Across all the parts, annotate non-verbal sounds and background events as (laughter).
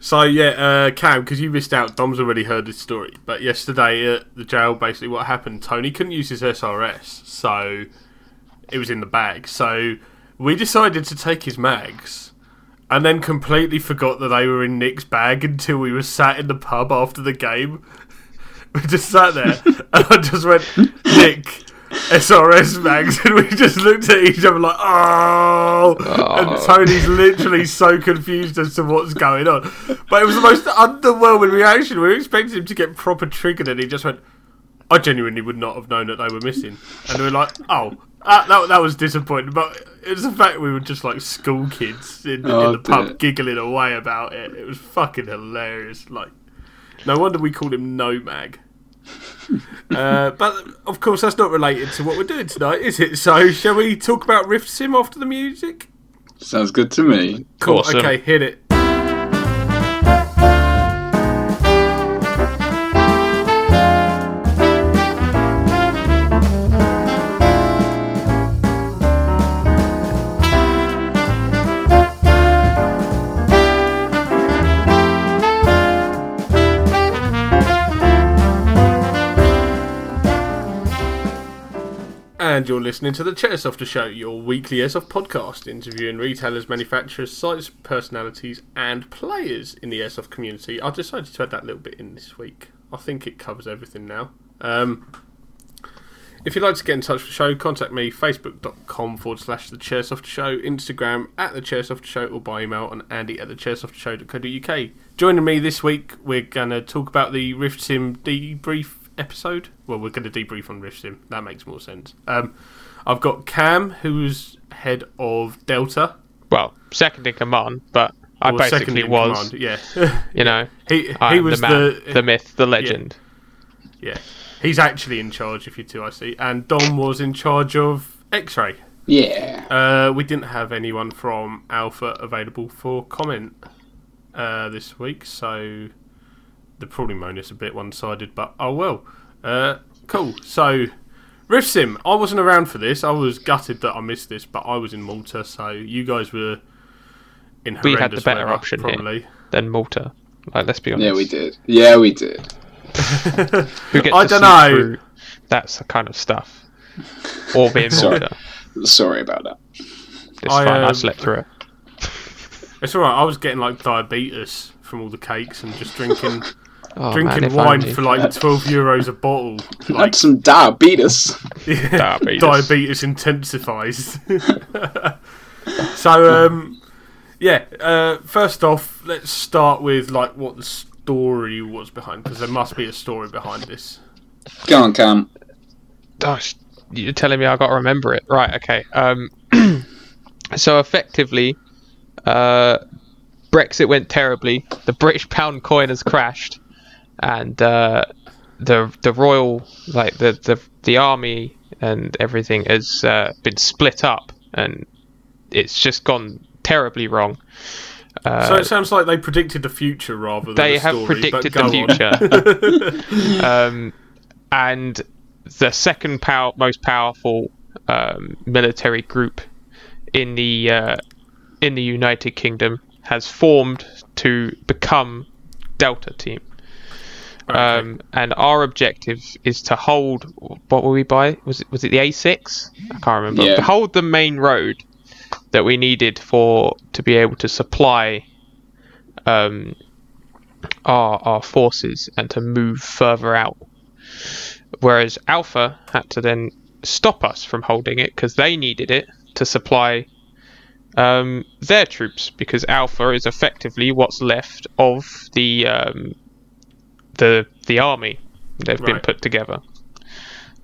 So yeah, uh, Cam, because you missed out, Dom's already heard this story. But yesterday at the jail, basically what happened, Tony couldn't use his SRS, so it was in the bag. So we decided to take his mags, and then completely forgot that they were in Nick's bag until we were sat in the pub after the game. (laughs) we just sat there, (laughs) and I just went, Nick. SRS mags, and we just looked at each other like, oh! And oh. Tony's literally so confused as to what's going on. But it was the most underwhelming reaction. We were expecting him to get proper triggered, and he just went, I genuinely would not have known that they were missing. And we were like, oh, that, that, that was disappointing. But it was the fact we were just like school kids in, Oh, in the pub dear. giggling away about it. It was fucking hilarious. Like, no wonder we called him No Mag. Uh, but of course, that's not related to what we're doing tonight, is it? So, shall we talk about Rift Sim after the music? Sounds good to me. Cool. Awesome. Okay, hit it. And you're listening to the Chairsofter Show, your weekly Airsoft podcast, interviewing retailers, manufacturers, sites, personalities, and players in the Airsoft community. I decided to add that little bit in this week. I think it covers everything now. Um, if you'd like to get in touch with the show, contact me, facebook.com forward slash the Chairsofter Show, Instagram at the Chairsofter Show, or by email on andy at the chairsoftershow.co.uk. Joining me this week, we're going to talk about the Rift Sim debrief episode. Well, we're going to debrief on Rift Sim. That makes more sense. Um, I've got Cam, who's head of Delta. Well, second in command, but I or second basically was, command, Yeah. (laughs) you know, he I he am was the man, the the myth, the legend. yeah. He's actually in charge, if you two I see. And Dom was in charge of X-ray. Yeah. Uh, we didn't have anyone from Alpha available for comment uh, this week, so they're probably moan us a bit one-sided, but oh well. Uh, cool. So, Rift Sim. I wasn't around for this. I was gutted that I missed this, but I was in Malta, so you guys were in We horrendous had the better weather, option here. probably. Then Malta. Like, let's be honest. Yeah, we did. Yeah, we did. (laughs) Who gets I to dunno. through That's the kind of stuff. Or being (laughs) Sorry. Malta. Sorry about that. It's I, fine. I um, slept through it. It's all right. I was getting like diabetes from all the cakes and just drinking (laughs) Oh, drinking man, wine for like twelve euros a bottle. Had Like some diabetes. Diabetes. diabetes intensifies. (laughs) so um, yeah. Uh, first off, let's start with like what the story was behind because there must be a story behind this. Go on, Cam. Gosh, you're telling me I got to remember it. Right, okay. Um, (clears throat) so effectively, uh, Brexit went terribly. The British pound coin has crashed, and uh, the the royal, like the the the army and everything has uh, been split up, and it's just gone terribly wrong. Uh, so it sounds like they predicted the future rather than they the have story, predicted the future. (laughs) um, and the second power, most powerful um, military group in the uh, in the United Kingdom has formed to become Delta Team. Um, and our objective is to hold. What were we by? Was it was it the A6? I can't remember. Yeah. To hold the main road that we needed for to be able to supply um, our our forces and to move further out. Whereas Alpha had to then stop us from holding it because they needed it to supply um, their troops because Alpha is effectively what's left of the um, the the army they've been put together,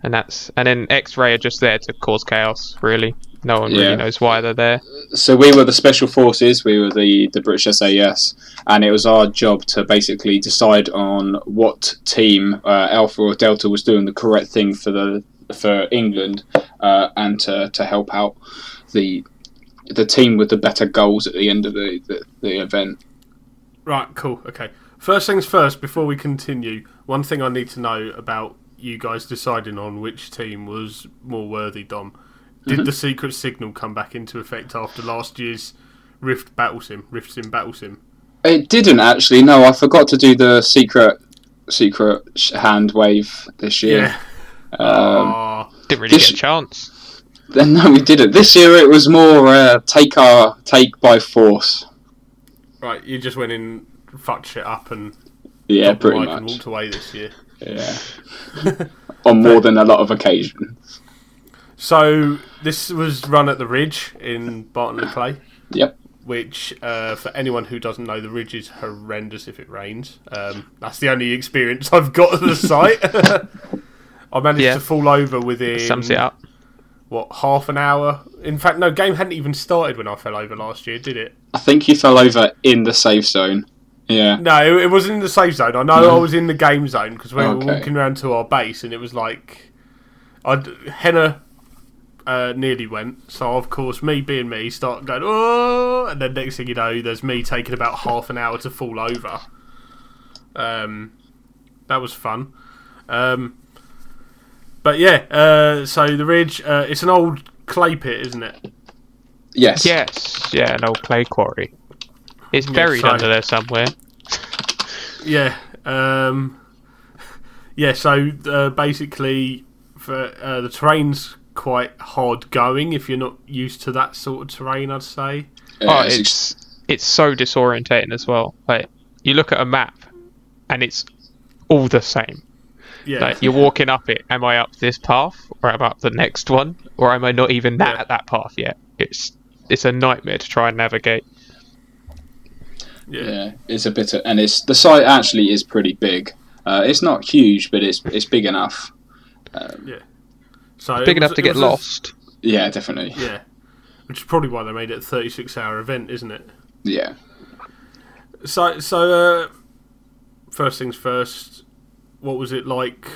and that's and then X-ray are just there to cause chaos. Really, no one Yeah. really knows why they're there. So we were the special forces. We were the the British SAS, and it was our job to basically decide on what team uh, Alpha or Delta was doing the correct thing for the for England, uh, and to, to help out the the team with the better goals at the end of the, the, the event. Right, cool. Okay. First things first, before we continue, one thing I need to know about you guys deciding on which team was more worthy, Dom. Did the secret signal come back into effect after last year's Rift Battle Sim, Rift Sim Battle Sim? It didn't actually. No, I forgot to do the secret secret hand wave this year. Yeah. Um, Aw. Didn't really This- get a chance. then no, we didn't. This year it was more uh, take our take by force. right, you just went in, fucked shit up, and Yeah, pretty mic and much. walked away this year. Yeah, (laughs) on more than a lot of occasions. So this was run at the Ridge in Barton le Clay. Yep. Which, uh, for anyone who doesn't know, the Ridge is horrendous if it rains. Um, that's the only experience I've got at the (laughs) site. (laughs) I managed Yeah. to fall over within Sums it up. what half an hour. In fact, no game hadn't even started when I fell over last year, did it? I think you fell over in the safe zone. Yeah. No, it, it wasn't in the safe zone. I know No. I was in the game zone because we were walking around to our base, and it was like, I'd Henna uh, nearly went. So of course, me being me, start going oh, and then next thing you know, there's me taking about half an hour to fall over. Um, that was fun. Um, but yeah, uh, so the ridge, uh, it's an old clay pit, isn't it? Yes. Yes, yeah, an old clay quarry. It's buried so- under there somewhere. Yeah. Um, yeah. So uh, basically, for uh, the terrain's quite hard going if you're not used to that sort of terrain. I'd say. Oh, it's it's it's so disorientating as well. Like you look at a map, and it's all the same. Yeah. Like you're walking up it. Am I up this path, or am I up the next one, or am I not even that Yeah. at that path yet? It's it's a nightmare to try and navigate. Yeah. Yeah, it's a bit, of, and it's the site actually is pretty big. Uh, it's not huge, but it's it's big enough. Yeah. So it Big was- enough to get was a- lost. Yeah, definitely. yeah. Which is probably why they made it a 36 hour event, isn't it? Yeah. So, so uh, first things first, what was it like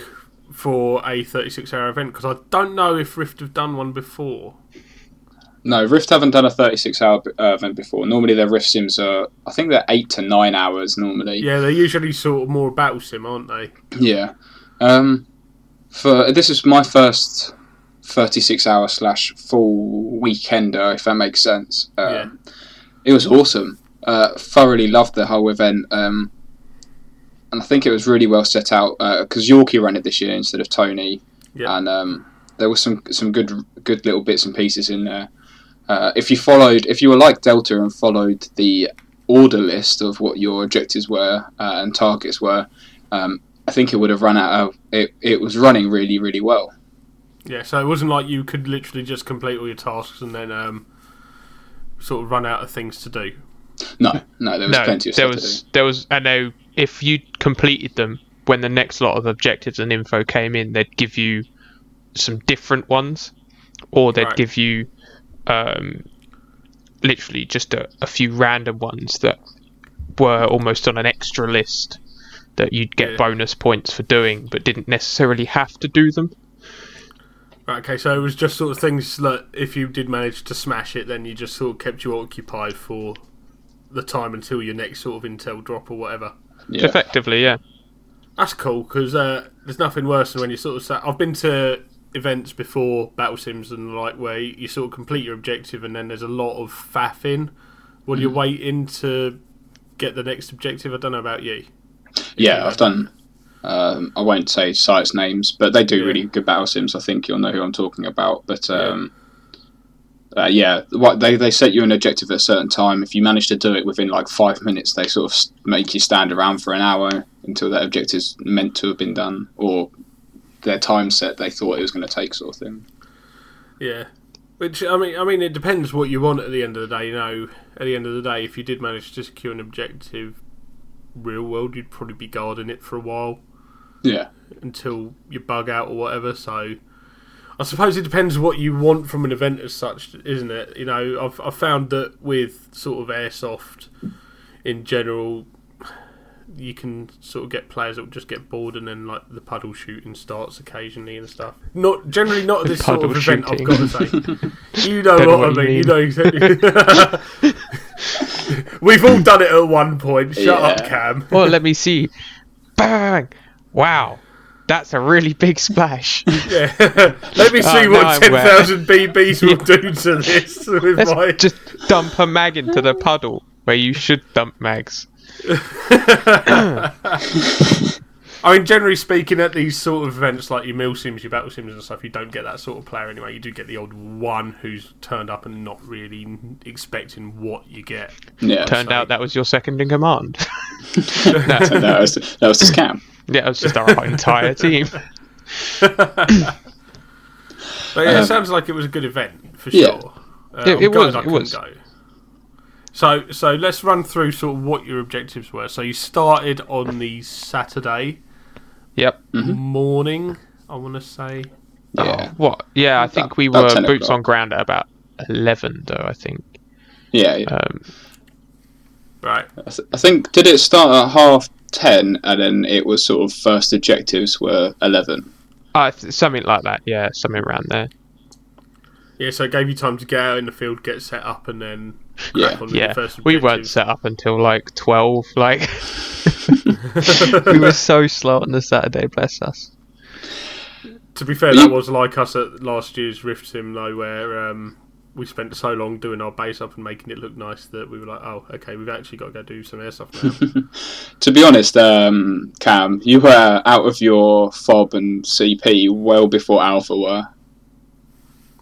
for a 36 hour event? Because I don't know if Rift have done one before. No, Rift haven't done a 36 hour uh, event before. Normally, their Rift sims are, I think they're eight to nine hours normally. Yeah, they're usually sort of more battle sim, aren't they? Yeah. Um, for this is my first 36 hour slash full weekender, if that makes sense. Um, Yeah. It was awesome. Uh, thoroughly loved the whole event. Um, and I think it was really well set out because Yorkie ran it this year instead of Tony. Yeah. And um, there was some some good good little bits and pieces in there. Uh, if you followed, if you were like Delta and followed the order list of what your objectives were uh, and targets were, um, I think it would have run out of it. It was running really, really well. Yeah, so it wasn't like you could literally just complete all your tasks and then um, sort of run out of things to do. No, no, there was no, plenty of there stuff was to do. there was. I know if you completed them when the next lot of objectives and info came in, they'd give you some different ones, or they'd Right. give you um, literally just a, a few random ones that were almost on an extra list that you'd get Yeah. bonus points for doing, but didn't necessarily have to do them. Right, okay, so it was just sort of things that if you did manage to smash it, then you just sort of kept you occupied for the time until your next sort of intel drop or whatever. Yeah. Effectively, yeah. That's cool because uh, there's nothing worse than when you sort of sat. I've been to events before battle sims and the like where you sort of complete your objective and then there's a lot of faffing while you're waiting to get the next objective. I don't know about you. Yeah, I've done. Um, I won't say sites names, but they do Yeah. really good battle sims. I think you'll know who I'm talking about. But um, uh, yeah, what they they set you an objective at a certain time. If you manage to do it within like five minutes, they sort of make you stand around for an hour until that objective is meant to have been done, or their time set they thought it was going to take, sort of thing. Yeah. Which I mean, I mean, it depends what you want at the end of the day. You know, at the end of the day, if you did manage to secure an objective, real world, you'd probably be guarding it for a while Yeah, until you bug out or whatever. So, I suppose it depends what you want from an event as such, isn't it? You know, I've I've found that with sort of airsoft in general, you can sort of get players that will just get bored and then like the puddle shooting starts occasionally and stuff. Not generally not this sort of Puddle event. I've got to say, (laughs) you know what, what I you mean. You mean. know exactly. (laughs) We've all done it at one point. Shut up, Cam. (laughs) Well, let me see. Bang! Wow, that's a really big splash. Yeah. Let me oh, see Oh, what I'm ten aware. thousand BBs will do to this with Let's my. just dump a mag into the puddle where you should dump mags. I mean, generally speaking, at these sort of events like your mil sims, your battle sims, and stuff, you don't get that sort of player anyway. You do get the old one who's turned up and not really expecting what you get. Yeah, Turned So- out that was your second in command. (laughs) (laughs) that was that was the scam. yeah, it was just our entire team. (laughs) But yeah, it Um, sounds like it was a good event for Yeah. sure. Uh, It- I'm it was, I it couldn't was. Go. So, so let's run through sort of what your objectives were. So you started on the Saturday Yep. morning. I want to say. Yeah, Oh, what? Yeah, I think About- we were boots o'clock. on ground at about eleven, though. I think. yeah. yeah. Um, Right. I, th- I think did it start at half ten, and then it was sort of first objectives were eleven. uh, th- something like that. Yeah, something around there. Yeah, so it gave you time to get out in the field, get set up, and then Yeah. crack on with Yeah, first we weren't set up until like twelve. Like (laughs) (laughs) we were so slow on the Saturday. Bless us. To be fair, that was like us at last year's Rift Sim, though, where um, we spent so long doing our base up and making it look nice that we were like, oh, okay, we've actually got to go do some air stuff now. (laughs) To be honest, um, Cam, you were out of your fob and CP well before Alpha were.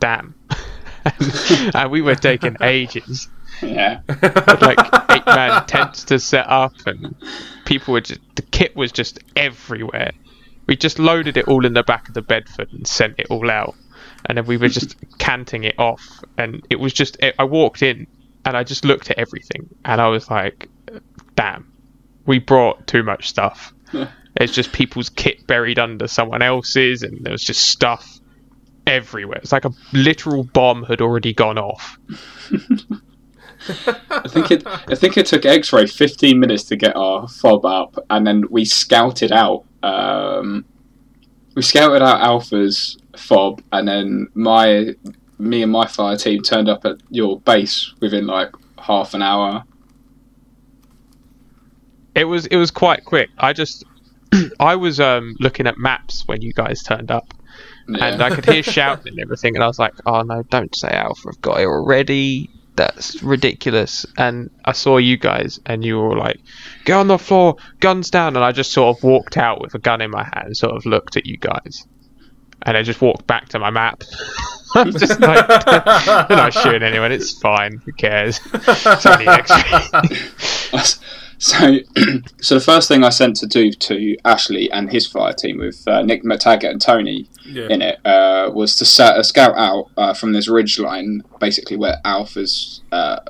Damn. and we were taking ages. Yeah, like eight man tents to set up, and people were just the kit was just everywhere. We just loaded it all in the back of the Bedford and sent it all out, and then we were just (laughs) canting it off. And it was just I walked in and I just looked at everything, and I was like, "Damn, we brought too much stuff." (laughs) It's just people's kit buried under someone else's, and there was just stuff everywhere. It's like a literal bomb had already gone off. (laughs) I think it. I think it took X-ray fifteen minutes to get our fob up, and then we scouted out. Um, we scouted out Alpha's fob, and then my me and my fire team turned up at your base within like half an hour. It was it was quite quick. I just (clears throat) I was um looking at maps when you guys turned up, Yeah. and I could hear (laughs) shouting and everything, and I was like, "Oh no, don't say Alpha! I've got it already. That's ridiculous." And I saw you guys, and you were like, "Get on the floor, guns down!" And I just sort of walked out with a gun in my hand, and sort of looked at you guys, and I just walked back to my map. (laughs) I'm just like, (laughs) "They're not shooting anyone. It's fine. Who cares? (laughs) It's only X-ray." (laughs) So, (clears throat) so the first thing I sent to do to Ashley and his fire team with uh, Nick McTaggart and Tony yeah. in it uh, was to set a scout out uh, from this ridge line, basically where Alpha's uh,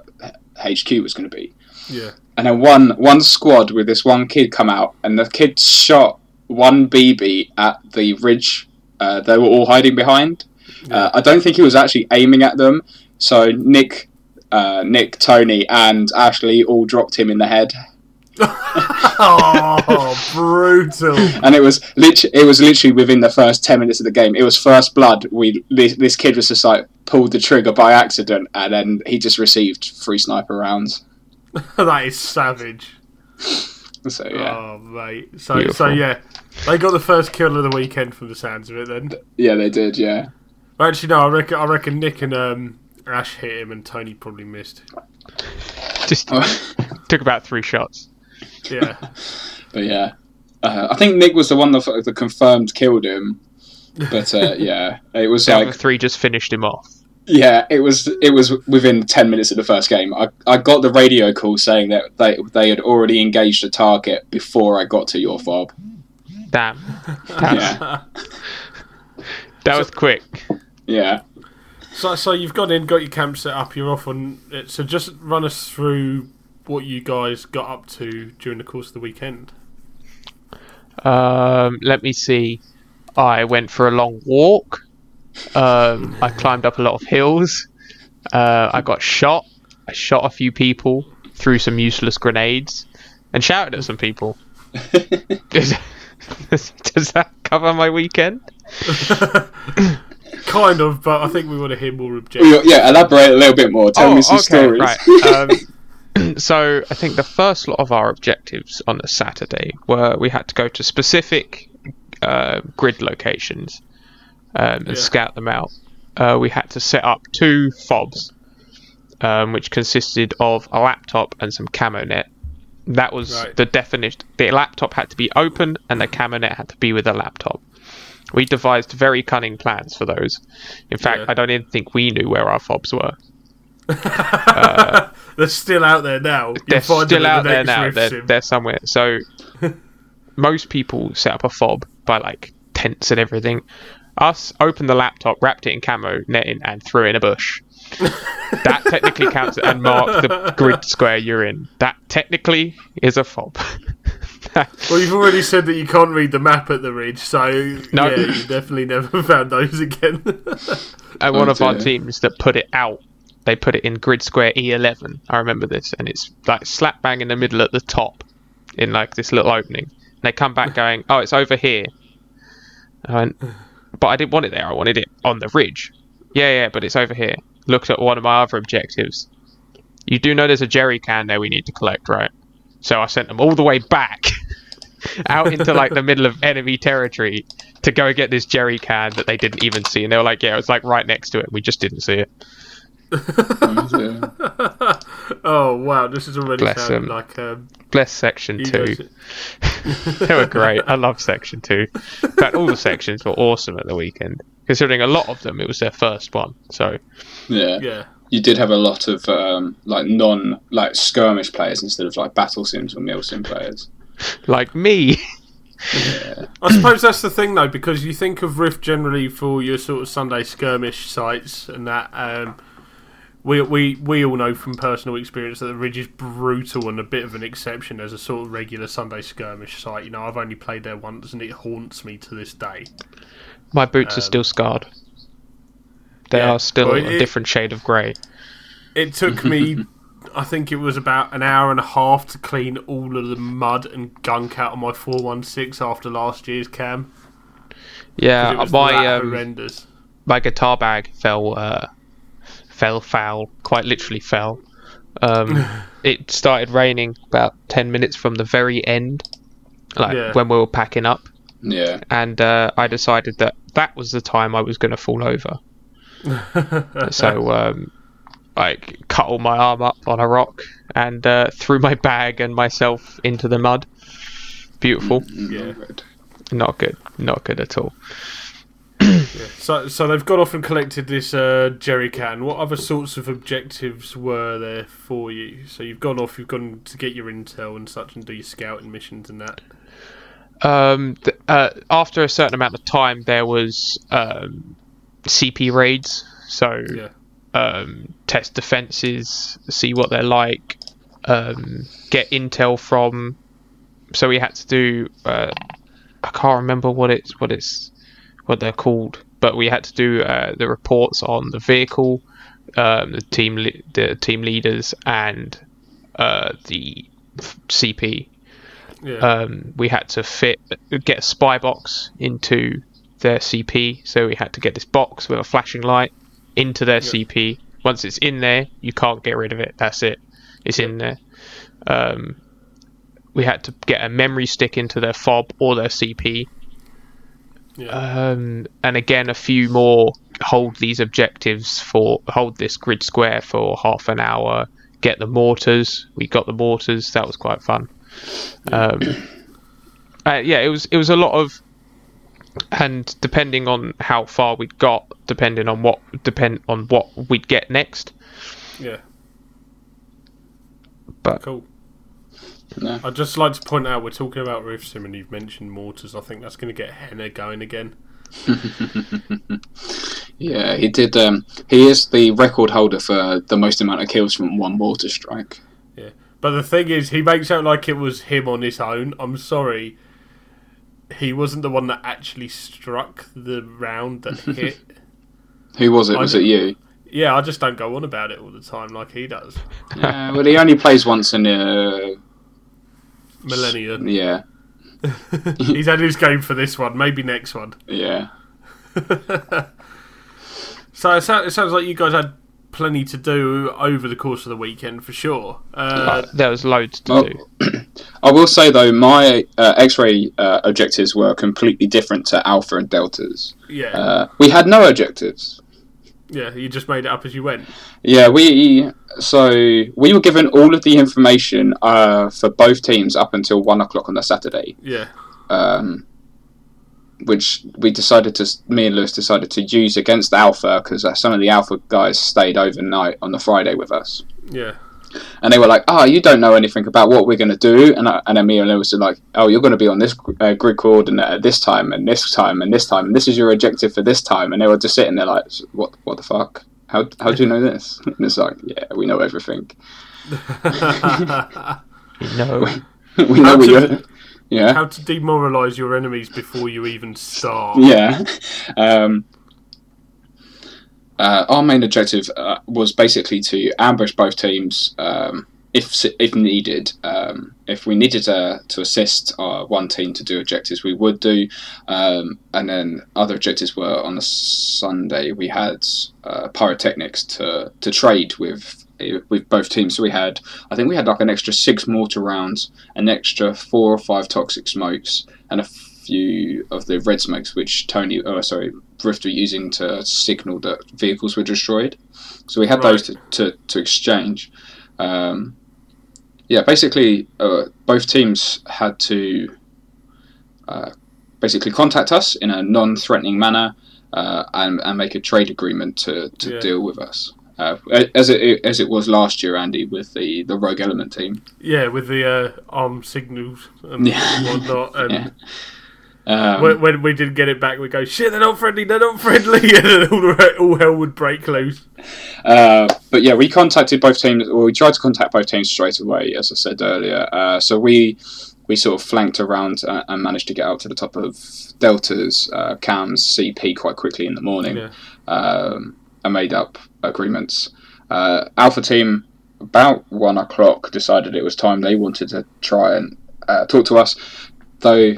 HQ was going to be. Yeah. And then one one squad with this one kid come out, and the kid shot one BB at the ridge uh, they were all hiding behind. Uh, I don't think he was actually aiming at them. So Nick, uh, Nick, Tony, and Ashley all dropped him in the head, oh, brutal. and it was lit- It was literally within the first ten minutes of the game. It was first blood. We this, this kid was just like pulled the trigger by accident, and then he just received three sniper rounds. (laughs) that is savage. So yeah, Oh, mate. So, so yeah, they got the first kill of the weekend from the sounds of it. Then, yeah, they did. Yeah. actually, no, I reckon, I reckon Nick and um, Ash hit him, and Tony probably missed. Just (laughs) took about three shots. Yeah, (laughs) But yeah, uh, I think Nick was the one that, that confirmed killed him. But uh, (laughs) yeah, it was like three just finished him off. yeah, it was it was within ten minutes of the first game. I, I got the radio call saying that they they had already engaged a target before I got to your fob. Damn. That's, Yeah, (laughs) That was quick. yeah. So, so you've gone in, got your camp set up, you're off on it. So, just run us through what you guys got up to during the course of the weekend. Um, let me see. I went for a long walk. Um, I climbed up a lot of hills. Uh, I got shot. I shot a few people, threw some useless grenades, and shouted at some people. (laughs) Does, does that cover my weekend? (laughs) Kind of, but I think we want to hear more objectives. Yeah, elaborate a little bit more. Tell me some stories. Oh, Right. Um, (laughs) (clears throat) so I think the first lot of our objectives on the Saturday were we had to go to specific uh, grid locations um, and Yeah. scout them out. Uh, we had to set up two fobs, um, which consisted of a laptop and some camo net. That was Right. the definition. The laptop had to be open, and the camo net had to be with the laptop. We devised very cunning plans for those. In fact, Yeah. I don't even think we knew where our fobs were. Uh, (laughs) they're still out there now. You'll They're find them still in the out there now. They're, they're somewhere. So (laughs) most people set up a fob by like tents and everything. Us opened the laptop, wrapped it in camo netting, and threw it in a bush. that technically counts and mark the grid square you're in. That technically is a fob. (laughs) Well, you've already said that you can't read the map at the ridge, so No. yeah, you definitely never found those again. and one Oh, of our teams that put it out, they put it in grid square E11. I remember this, and it's like slap bang in the middle at the top, in like this little opening. And they come back going, "Oh, it's over here." Went, but I didn't want it there. I wanted it on the ridge. Yeah, yeah, but it's over here. Looked at one of my other objectives. You do know there's a jerry can there we need to collect, right? So I sent them all the way back (laughs) out into like the middle of enemy territory to go get this jerry can that they didn't even see. And they were like, yeah, it was like right next to it. We just didn't see it. Yeah. (laughs) oh wow, this is already Bless sounding like um, Bless section two. (laughs) they were great. I love section two. In fact, all the sections were awesome at the weekend. Considering a lot of them, it was their first one. So yeah. yeah. You did have a lot of um, like non like skirmish players instead of like battle sims or mil sim players. like me, I suppose that's the thing though, because you think of Rift generally for your sort of Sunday skirmish sites and that. Um, we, we we all know from personal experience that the Ridge is brutal and a bit of an exception as a sort of regular Sunday skirmish site. You know, I've only played there once and it haunts me to this day. my boots are Um, still scarred. They yeah. are still Well, a different shade of grey. It took me, (laughs) I think it was about an hour and a half to clean all of the mud and gunk out of my 416 after last year's cam. Yeah, it was my that um, horrendous. my guitar bag fell uh, fell foul, quite literally fell. Um, (laughs) it started raining about ten minutes from the very end, like Yeah. when we were packing up, Yeah. and uh, I decided that that was the time I was going to fall over. (laughs) so um, I cut all my arm up on a rock and uh, threw my bag and myself into the mud. Beautiful, Yeah. Not good, not good at all. (clears throat) So, so they've gone off and collected this uh, jerry can. What other sorts of objectives were there for you? So you've gone off, you've gone to get your intel and such, and do your scouting missions and that. Um, th- uh, after a certain amount of time, there was um, CP raids. So Yeah, um, test defenses, see what they're like, um, get intel from. So we had to do. Uh, I can't remember what it's what it's what they're called, but we had to do uh, the reports on the vehicle, um, the team le- the team leaders, and uh, the CP. yeah, Um, we had to fit get a spy box into their CP, so we had to get this box with a flashing light into their CP. Once it's in there, you can't get rid of it. That's it. It's in there. Um, we had to get a memory stick into their fob or their CP. Yeah. Um, and again, a few more hold these objectives for hold this grid square for half an hour. Get the mortars. We got the mortars. That was quite fun. Um, (clears throat) uh, yeah, it was it was a lot of, and depending on how far we'd got, depending on what depend on what we'd get next. yeah. But Cool. No. I'd just like to point out we're talking about Sim and you've mentioned mortars. I think that's going to get Henna going again. (laughs) Yeah, he did. Um, he is the record holder for the most amount of kills from one mortar strike. Yeah, but the thing is, he makes out like it was him on his own. I'm sorry. He wasn't the one that actually struck the round that (laughs) hit. Who was it? I Was it you? yeah, I just don't go on about it all the time like he does. Yeah, well, he only plays once in a. Millennia. Yeah, He's had his game for this one, maybe next one. yeah. (laughs) So it, sou- it sounds like you guys had plenty to do over the course of the weekend for sure. Uh, there was loads to Well, do. (clears throat) I will say though, my uh, X-ray uh, objectives were completely different to Alpha and Deltas. yeah. Uh, we had no objectives. Yeah, you just made it up as you went. Yeah, we so we were given all of the information uh, for both teams up until one o'clock on the Saturday, Yeah, um, which we decided to me and Lewis decided to use against Alpha because uh, some of the Alpha guys stayed overnight on the Friday with us, yeah, and they were like, "Oh, you don't know anything about what we're going to do," and I, and then me and Lewis were like, "Oh, you're going to be on this uh, grid coordinate at this time and this time and this time, and this is your objective for this time," and they were just sitting there like, "What? What the fuck?" How, how do you know this? (laughs) And it's like, yeah, we know everything. (laughs) No. (laughs) we know How what to- you're. Yeah. How to demoralize your enemies before you even start. Yeah. Um, uh, our main objective uh, was basically to ambush both teams um, if if needed. Um, if we needed to, to assist one team to do objectives, we would do. Um, and then other objectives were on the Sunday. We had uh, pyrotechnics to, to trade with with both teams. So we had, I think we had like an extra six mortar rounds, an extra four or five toxic smokes, and a few of the red smokes, which Tony, oh sorry, Rift were using to signal that vehicles were destroyed. So we had those to, to, to exchange. Um, yeah, basically, uh, both teams had to uh, basically contact us in a non-threatening manner uh, and, and make a trade agreement to, to Yeah. deal with us. Uh, as it as it was last year, Andy, with the, the Rogue Element team. Yeah, with the uh, arm signals and (laughs) Yeah. whatnot. And Yeah. Um, when, when we did get it back, we go, shit, they're not friendly, they're not friendly. (laughs) And then all, the- all hell would break loose. Uh, but yeah, we contacted both teams, or we tried to contact both teams straight away, as I said earlier. Uh, so we we sort of flanked around uh, and managed to get out to the top of Delta's uh, Cam's CP quite quickly in the morning, Yeah. um, and made up agreements. Uh, Alpha team about one o'clock decided it was time they wanted to try and uh, talk to us, though.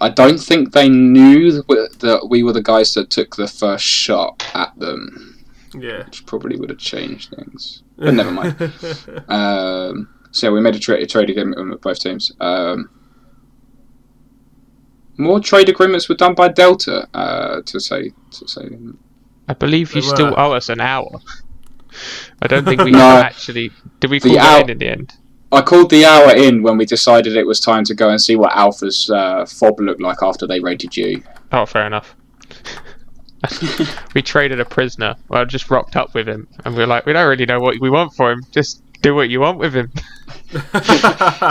I don't think they knew that we- were the guys that took the first shot at them Yeah. which probably would have changed things. But never mind. (laughs) Um, so yeah, we made a, tra- a trade agreement with both teams. Um, more trade agreements were done by Delta. Uh, to say, to say, I believe you still owe us an hour. I don't think we (laughs) No. actually. Did we The call hour- that in in the end? I called the hour in when we decided it was time to go and see what Alpha's uh, fob looked like after they raided you. Oh, fair enough. we traded a prisoner. Well, just rocked up with him, and we are like, we don't really know what we want for him. Just do what you want with him. (laughs)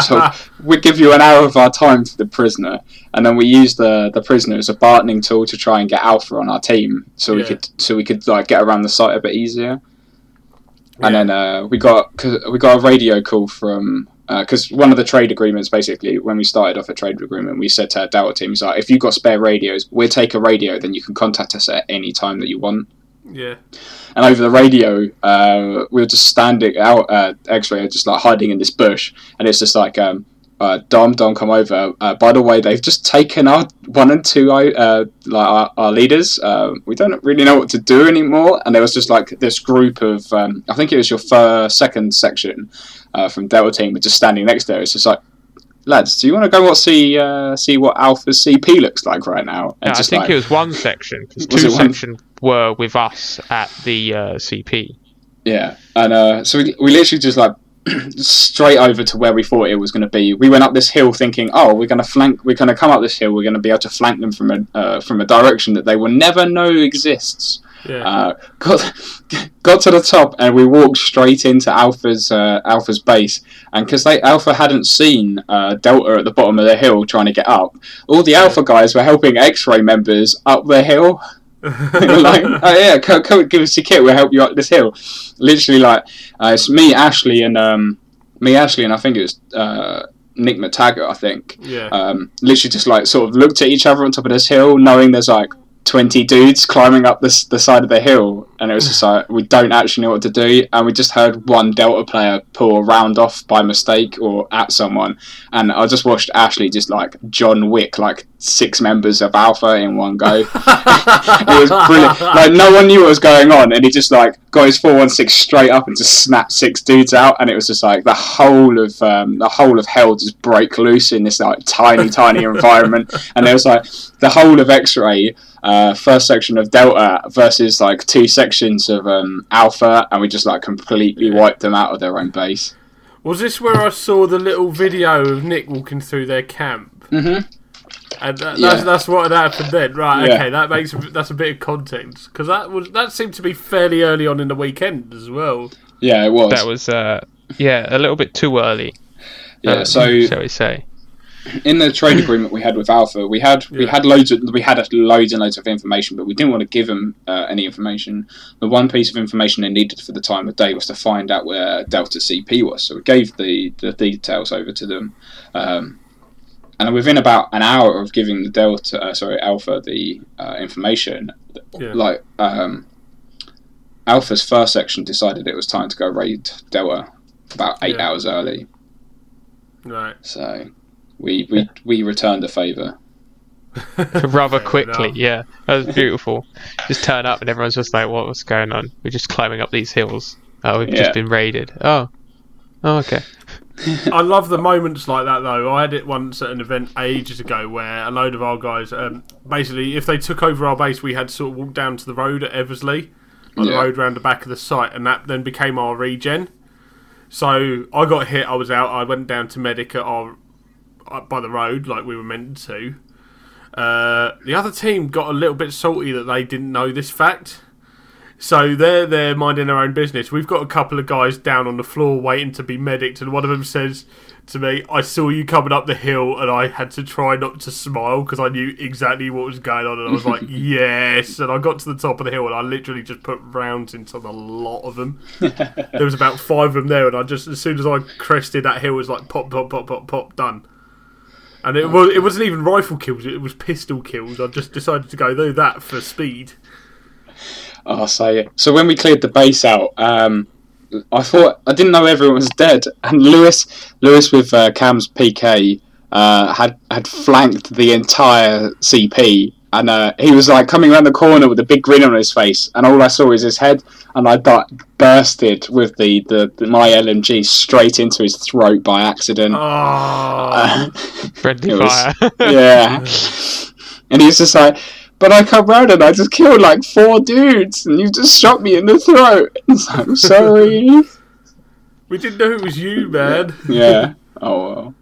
So we give you an hour of our time for the prisoner, and then we use the the prisoner as a bargaining tool to try and get Alpha on our team, so we could so we could like get around the site a bit easier. And Yeah. then uh, we got we got a radio call from because one of the trade agreements basically when we started off a trade agreement we said to our Delta teams like if you've got spare radios we'll take a radio then you can contact us at any time that you want. yeah. And over the radio, uh, we were just standing out, uh, X-ray, just like hiding in this bush, and it's just like, um, uh, Dom, Dom, come over. Uh, by the way, they've just taken our one and two, uh, like our, our leaders. Uh, we don't really know what to do anymore. And there was just like this group of, um, I think it was your first, second section uh, from Delta team, were just standing next to it. It's just like, lads, do you want to go and see uh, see what Alpha's CP looks like right now? And No, I think like- it was one section because (laughs) two sections were with us at the uh, CP. Yeah, and uh, so we, we literally just like (clears throat) straight over to where we thought it was going to be. We went up this hill thinking, oh, we're going to flank. We're going to come up this hill. We're going to be able to flank them from a uh, from a direction that they will never know exists. Yeah. Uh, got (laughs) got to the top and we walked straight into Alpha's uh, Alpha's base. And because they Alpha hadn't seen uh, Delta at the bottom of the hill trying to get up, all the Alpha guys were helping X-ray members up the hill. (laughs) Like, oh yeah, come, come give us your kit. We'll help you up this hill. Literally, like uh, it's me, Ashley, and um, me, Ashley, and I think it was uh, Nick McTaggart. I think yeah. um, literally just like sort of looked at each other on top of this hill, knowing there's like 20 dudes climbing up this the side of the hill, and it was just like we don't actually know what to do, and we just heard one Delta player pull a round off by mistake or at someone, and I just watched Ashley just like John Wick like six members of Alpha in one go. (laughs) it was brilliant. Like no one knew what was going on, and he just like got his four one six straight up and just snapped six dudes out, and it was just like the whole of um, the whole of hell just break loose in this like tiny tiny (laughs) environment, and there was like the whole of X Ray. Uh, first section of Delta versus like two sections sections of um, Alpha, and we just like completely wiped them out of their own base. Was this where I saw the little video of Nick walking through their camp? Mm-hmm. And that, Yeah. that's that's what had happened then, right? Yeah. Okay, that makes that's a bit of context because that was that seemed to be fairly early on in the weekend as well. Yeah, it was. That was, uh, yeah, a little bit too early. yeah. uh, so shall we say? In the trade agreement we had with Alpha, we had we had loads of we had loads and loads of information, but we didn't want to give them uh, any information. The one piece of information they needed for the time of day was to find out where Delta CP was. So we gave the, the details over to them, um, and within about an hour of giving the Delta, uh, sorry, Alpha the uh, information, Yeah. like um, Alpha's first section decided it was time to go raid Delta about eight Yeah. hours early. Right. So we we, we returned a favour. (laughs) Rather Fair quickly, enough. yeah. That was beautiful. just turn up and everyone's just like, what, what's going on? We're just climbing up these hills. Oh, we've Yeah. just been raided. Oh. Oh, okay. (laughs) I love the moments like that though. I had it once at an event ages ago where a load of our guys, um, basically, if they took over our base, we had to sort of walk down to the road at Eversley, like the road round the back of the site, and that then became our regen. So I got hit. I was out. I went down to medic at our uh, by the road like we were meant to. Uh, the other team got a little bit salty that they didn't know this fact. So they're they're minding their own business. We've got a couple of guys down on the floor waiting to be medicked, and one of them says to me, "I saw you coming up the hill, and I had to try not to smile because I knew exactly what was going on." And I was like, (laughs) "Yes!" And I got to the top of the hill, and I literally just put rounds into the lot of them. there was about five of them there, and I just as soon as I crested that hill, it was like pop, pop, pop, pop, pop, done. And it was it wasn't even rifle kills; it was pistol kills. I just decided to go do that for speed. I'll say it. So when we cleared the base out, um, I thought I didn't know everyone was dead, (laughs) and Lewis, Lewis with uh, Cam's PK, uh, had had flanked the entire CP, and uh, he was like coming around the corner with a big grin on his face, and all I saw was his head, and I got bursted with the, the, the my LMG straight into his throat by accident. Oh, Uh, Friendly (laughs) It was- fire. yeah. (laughs) And he's just like, but I come round and I just killed like four dudes, and you just shot me in the throat. (laughs) It's like, I'm sorry. we didn't know it was you, man. yeah. Oh well.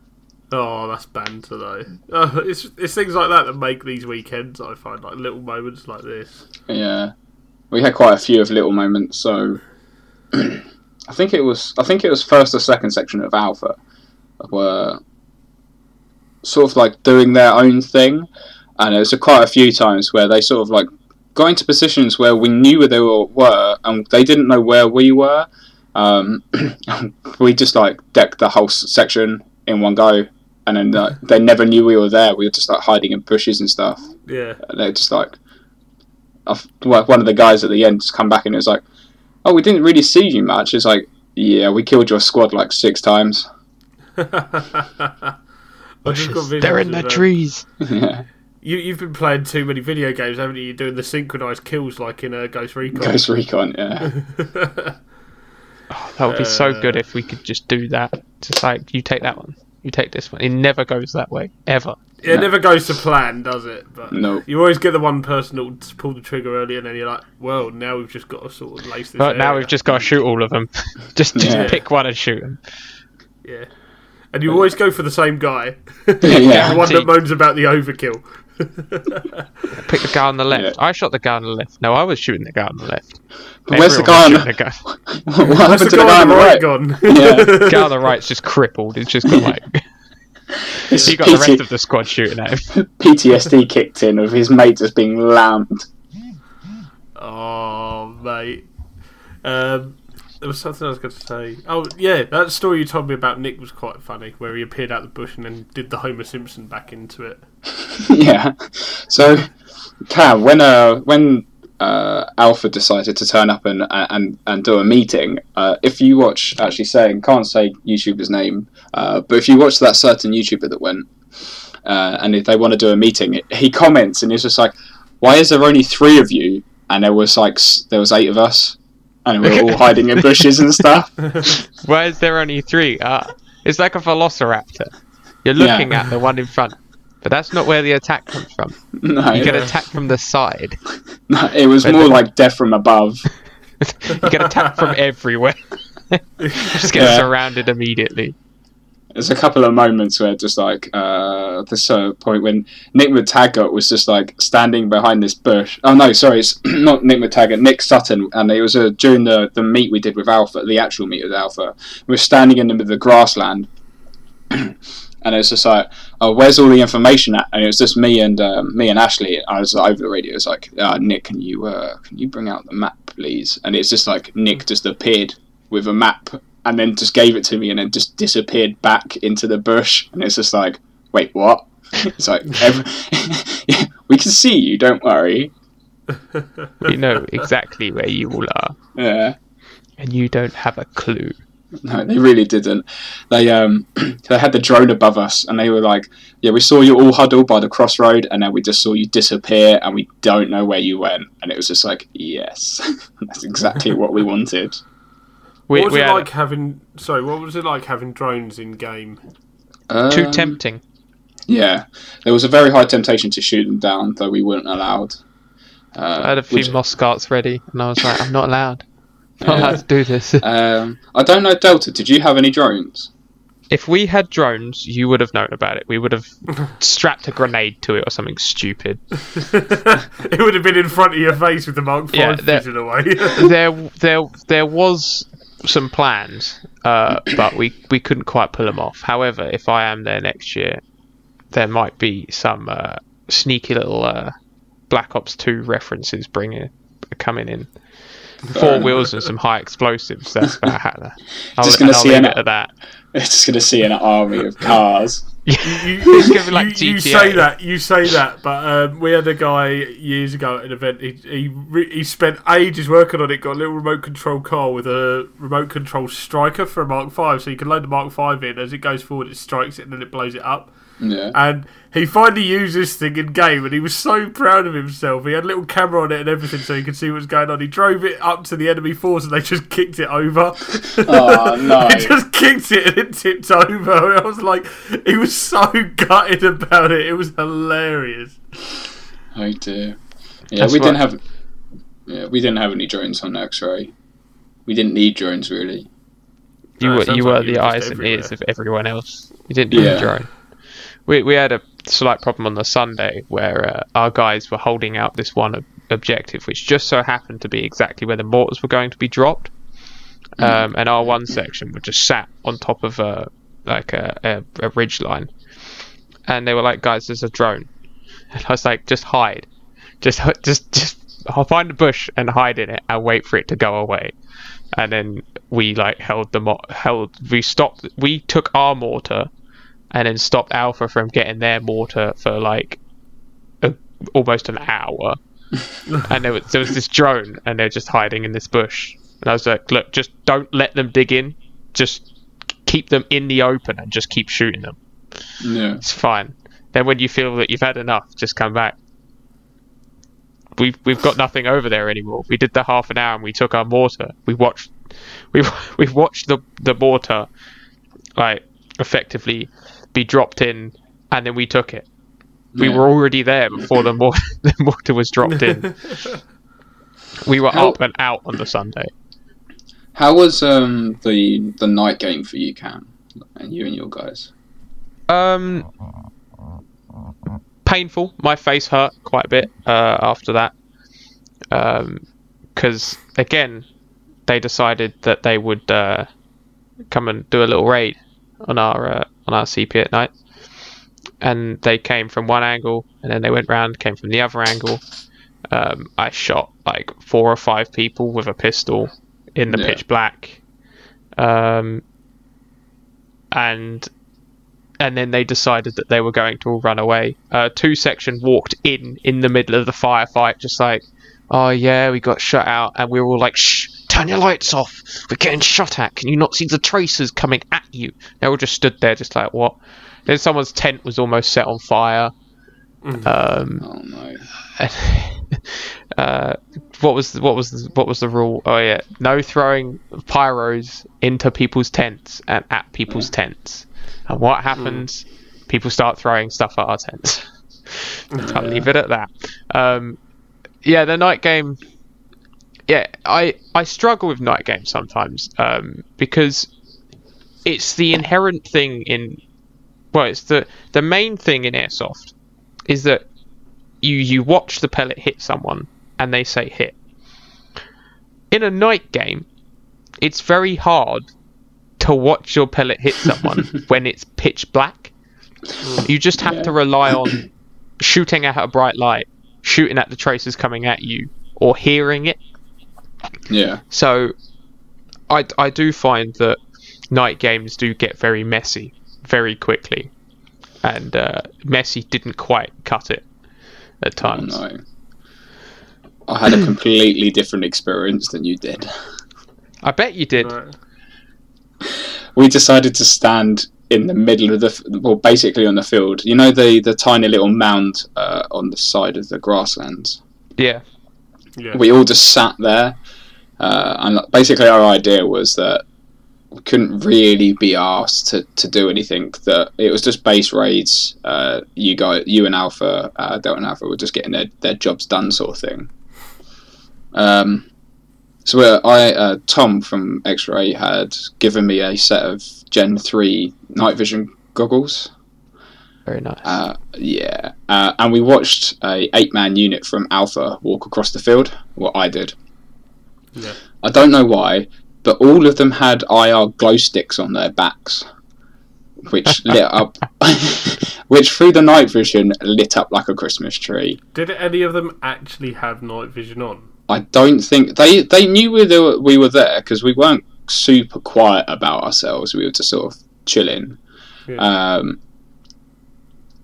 Oh, that's banter though. Uh, it's it's things like that that make these weekends. I find like little moments like this. Yeah. We had quite a few of little moments. So (clears throat) I think it was I think it was first or second section of Alpha were sort of like doing their own thing, and it was quite a few times where they sort of like got into positions where we knew where they were, were and they didn't know where we were. Um, (clears throat) we just like decked the whole section in one go, and then uh, they never knew we were there. We were just like hiding in bushes and stuff. Yeah. And they're just like, I've- well, one of the guys at the end just come back and it was like, "Oh, we didn't really see you much." It's like, "Yeah, we killed your squad like six times." (laughs) (laughs) I They're in the of, uh, trees. (laughs) yeah, You you've been playing too many video games, haven't you? You're doing the synchronized kills like in uh, Ghost Recon. Ghost Recon. Yeah, That would be so good Uh, if we could just do that. Just like, you take that one. You take this one. It never goes that way. Ever. it never goes to plan, does it? But No. you always get the one person that will pull the trigger early, and then you're like, "Well, now we've just got to sort of lace this." But now we've just got to shoot all of them. (laughs) just just Yeah. pick one and shoot them. yeah. And you always go for the same guy, (laughs) yeah. (laughs) the one that moans about the overkill. (laughs) Pick the guy on the left. Yeah. I shot the guy on the left. No, I was shooting the guy on the left. But where's the guy was (laughs) on the? the guy? what happened Where's to the guy on the right? gone? Yeah. Guy on the right's just crippled. It's just got like His (laughs) he got the rest of the squad shooting at him. PTSD kicked in of his mate just being lammed. Oh, mate. Um, there was something I was going to say. Oh, yeah, that story you told me about Nick was quite funny, where he appeared out of the bush and then did the Homer Simpson back into it. (laughs) yeah. So, Cam, when uh when uh Alpha decided to turn up and and and do a meeting, uh, if you watch, actually saying can't say YouTuber's name, uh, but if you watch that certain YouTuber that went, uh, and if they want to do a meeting, he comments and he's just like, "Why is there only three of you?" And there was like there was eight of us, and we were all hiding in bushes and stuff. (laughs) Why is there only three? Ah, it's like a velociraptor. You're Yeah. looking at the one in front, but that's not where the attack comes from. (laughs) No, You get Yeah. attacked from the side. (laughs) it was more then- like death from above. (laughs) you get attacked from everywhere. just get Yeah. surrounded immediately. There's a couple of moments where just like uh, this uh, point when Nick McTaggart was just like standing behind this bush. Oh no, sorry, it's (clears throat) not Nick McTaggart, Nick Sutton, and it was uh, during the the meet we did with Alpha, the actual meet with Alpha. We were standing in the middle of the grassland, (clears throat) and it was just like, oh, where's all the information at? And it was just me and um, me and Ashley. I was over the radio. It was like, uh, Nick, can you uh, can you bring out the map, please? And it's just like Nick just appeared with a map and then just gave it to me and then just disappeared back into the bush. And it's just like, wait, what? (laughs) It's like, every- yeah, (laughs) we can see you, don't worry. We know exactly where you all are, Yeah. and you don't have a clue. (laughs) No, they really didn't. They um (clears throat) they had the drone above us and they were like, Yeah, we saw you all huddled by the crossroad and then we just saw you disappear and we don't know where you went and it was just like, Yes. (laughs) That's exactly what we wanted. (laughs) We, what was we it had like having? Sorry, what was it like having drones in game? too Um, tempting. Yeah. There was a very high temptation to shoot them down, though we weren't allowed. Uh, I had a few which- Moscarts ready, and I was like, I'm not allowed. I'm (laughs) not Yeah. allowed to do this. (laughs) um, I don't know, Delta, did you have any drones? if we had drones, you would have known about it. We would have (laughs) strapped a grenade to it or something stupid. it would have been in front of your face with the Mark Five Yeah, that- vision away. there, there, there was some plans, uh, (clears throat) but we we couldn't quite pull them off. However, if I am there next year, there might be some uh, sneaky little uh, Black Ops Two references bringing coming in. Four wheels and some high explosives. That's about how. (laughs) I'll, Just gonna I'll see leave an- it at that. (laughs) It's just going to see an army of cars. (laughs) you, It's gonna be like you, you say that, you say that, but um, we had a guy years ago at an event. He he, re- he spent ages working on it. Got a little remote control car with a remote control striker for a Mark Five, so you can load the Mark Five in. As it goes forward, it strikes it and then it blows it up. Yeah. And he finally used this thing in game, and he was so proud of himself. He had a little camera on it and everything, so he could see what was going on. He drove it up to the enemy force, and they just kicked it over. Oh, (laughs) no. he just kicked it, and it tipped over. (laughs) I was like, he was so gutted about it. It was hilarious. Oh dear. Yeah, That's we didn't have. Yeah, we didn't have any drones on X-ray. We didn't need drones really. You No, were you like were you the eyes and ears of everyone else. You didn't need Yeah. a drone. We we had a slight problem on the Sunday where uh, our guys were holding out this one ob- objective, which just so happened to be exactly where the mortars were going to be dropped. Um, and our one section were just sat on top of a like a, a, a ridge line, and they were like, "Guys, there's a drone." (laughs) And I was like, "Just hide, just (laughs) just just I'll find a bush and hide in it and wait for it to go away." And then we like held the mo- held we stopped we took our mortar and then stopped Alpha from getting their mortar for like a, almost an hour. (laughs) and there was, there was this drone, and they're just hiding in this bush. And I was like, "Look, just don't let them dig in. Just keep them in the open and just keep shooting them. Yeah. It's fine. Then when you feel that you've had enough, just come back. We've we've got nothing over there anymore. We did the half an hour and we took our mortar. We watched (laughs) we we've watched the the mortar like effectively be dropped in, and then we took it. We Yeah. were already there before the mortar (laughs) the mortar was dropped in. (laughs) We were How- up and out on the Sunday. How was um the the night game for you, Cam, and you and your guys? Um, painful. My face hurt quite a bit uh, after that. Um, because again, they decided that they would uh, come and do a little raid on our uh, on our CP at night, and they came from one angle, and then they went round, came from the other angle. Um, I shot like four or five people with a pistol in the Yeah. pitch black. Um, and and then they decided that they were going to all run away. Uh, two section walked in in the middle of the firefight, just like, oh yeah, we got shut out, and we were all like, shh, turn your lights off, we're getting shot at. Can you not see the tracers coming at you? They all just stood there, just like what? Then someone's tent was almost set on fire. Um, Oh no. (laughs) uh, what was what was the, what was the rule? Oh yeah, no throwing pyros into people's tents and at people's tents. And what happens? People start throwing stuff at our tents. (laughs) I'll leave it at that. Um, yeah, the night game. Yeah, I I struggle with night games sometimes um, because it's the inherent thing in. Well, it's the the main thing in airsoft is that you you watch the pellet hit someone and they say hit. In a night game, it's very hard to watch your pellet hit someone (laughs) when it's pitch black. You just have Yeah. to rely on shooting at a bright light, shooting at the traces coming at you, or hearing it. Yeah. So, I, I do find that night games do get very messy very quickly, and uh, messy didn't quite cut it at Oh, times. no. I had a (clears throat) completely different experience than you did. I bet you did. Right. We decided to stand in the middle of the, well, basically on the field. You know the the tiny little mound uh, on the side of the grasslands. Yeah. Yeah. We all just sat there, uh, and basically our idea was that we couldn't really be asked to, to do anything. That it was just base raids. Uh, you guys, you and Alpha, uh, Delta and Alpha, were just getting their, their jobs done, sort of thing. Um, so uh, I, uh, Tom from X-Ray had given me a set of Gen three night vision goggles. Very nice. Uh, yeah, uh, and we watched a eight-man unit from Alpha walk across the field. What I did. Yeah. I don't know why, but all of them had IR glow sticks on their backs, which (laughs) lit up, (laughs) which through the night vision lit up like a Christmas tree. Did any of them actually have night vision on? I don't think they they knew we were we were there because we weren't super quiet about ourselves. We were just sort of chilling. Yeah. Um,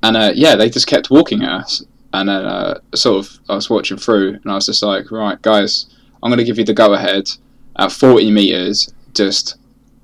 and uh, yeah, they just kept walking at us. And then uh, sort of, I was watching through, and I was just like, right, guys, I'm going to give you the go ahead. At 40 meters, just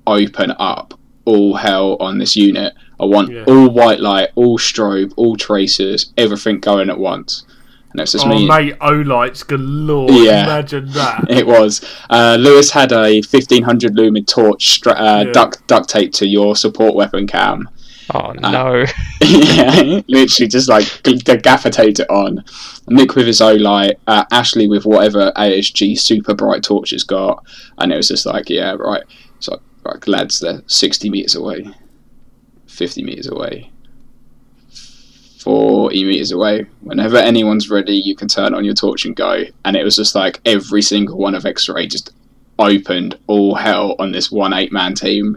open up all hell on this unit. I want Yeah. all white light, all strobe, all tracers, everything going at once. And it's just oh, me. mate, Olights galore. Yeah. Imagine (laughs) that. It was. Uh, Lewis had a 1500 lumen torch stra- uh, Yeah. duct, duct taped to your support weapon cam. Oh no. (laughs) yeah, literally just like g- gaffer taped it on. Nick with his Olight, uh, Ashley with whatever ASG super bright torch has got, and it was just like, yeah, right. So, like, lads, they're 60 meters away, 50 meters away, 40 meters away. Whenever anyone's ready, you can turn on your torch and go. And it was just like every single one of X Ray just opened all hell on this one eight man team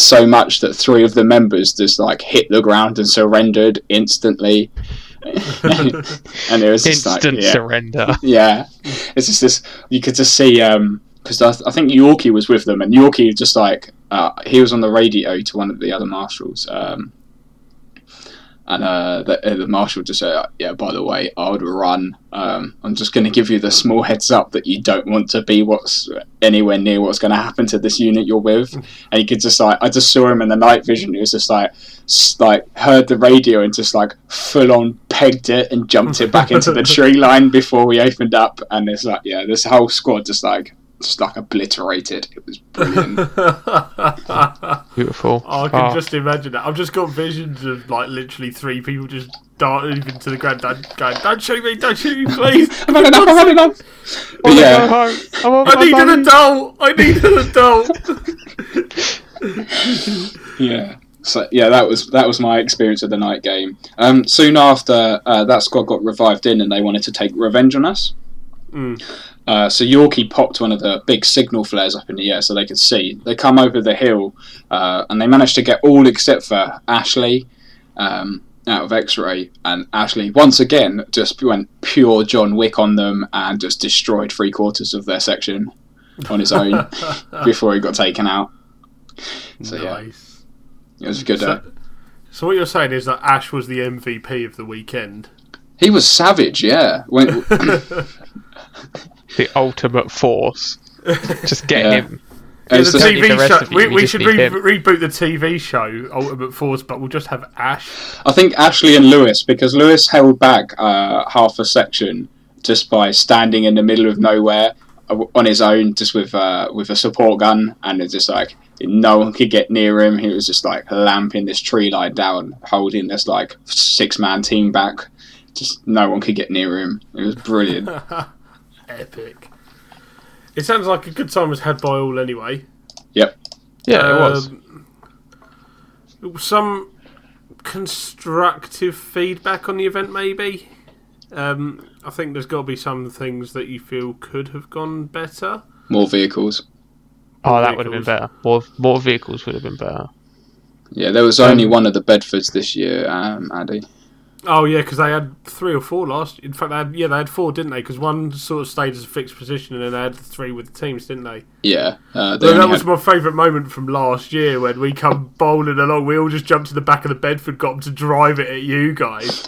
so much that three of the members just like hit the ground and surrendered instantly. (laughs) and it was just Instant like, yeah, surrender. (laughs) yeah. It's just this. You could just see because I, I think Yorkie was with them, and Yorkie just like uh, he was on the radio to one of the other marshals. Um, and uh, the, uh, the marshal just said, "Yeah, by the way, I would run. Um, I'm just going to give you the small heads up that you don't want to be what's anywhere near what's going to happen to this unit you're with." (laughs) And you could just like, I just saw him in the night vision. He was just like, like heard the radio and just like full on pegged it and jumped it back into the (laughs) tree line before we opened up. And it's like, yeah, this whole squad just like, just like obliterated. It was brilliant. (laughs) Beautiful. Oh, I can Oh, just imagine that. I've just got visions of like literally three people just darting into the granddad going, "Don't shoot me! Don't shoot me, (laughs) please! I'm running up, I'm running up. But I wanna yeah, go home. I want I my need an money. adult! I need an adult!" (laughs) Yeah. So yeah, that was that was my experience of the night game. Um, soon after, uh, that squad got revived in, and they wanted to take revenge on us. Mm. Uh, so Yorkie popped one of the big signal flares up in the air so they could see. They come over the hill, uh, and they managed to get all except for Ashley um, out of X-ray. And Ashley once again just went pure John Wick on them and just destroyed three quarters of their section on his own (laughs) before he got taken out. So, yeah. It was a good. Uh, So, so what you're saying is that Ash was the MVP of the weekend. He was savage, yeah. When, (laughs) (laughs) The ultimate force. Just get Yeah. him. it was the just- don't need TV the show. of We, we we should re- reboot the TV show Ultimate Force, but we'll just have Ash. I think Ashley and Lewis, because Lewis held back uh, half a section just by standing in the middle of nowhere uh, on his own, just with uh, with a support gun, and it's just like no one could get near him. He was just like lamping this tree line down, holding this like six man team back just no one could get near him. It was brilliant. (laughs) Epic. It sounds like a good time was had by all anyway. yep. Yeah, it was. Um, Some constructive feedback on the event, maybe. Um, I think there's got to be some things that you feel could have gone better. More vehicles. Oh, that would have been better. More more vehicles would have been better. Yeah, there was only one of the Bedfords this year, um, Andy. Oh yeah, because they had three or four last. In fact, they had, yeah, they had four, didn't they? Because one sort of stayed as a fixed position, and then they had three with the teams, didn't they? Yeah, uh, they So that was my favourite moment from last year when we come (laughs) bowling along. We all just jumped to the back of the Bedford, got them to drive it at you guys.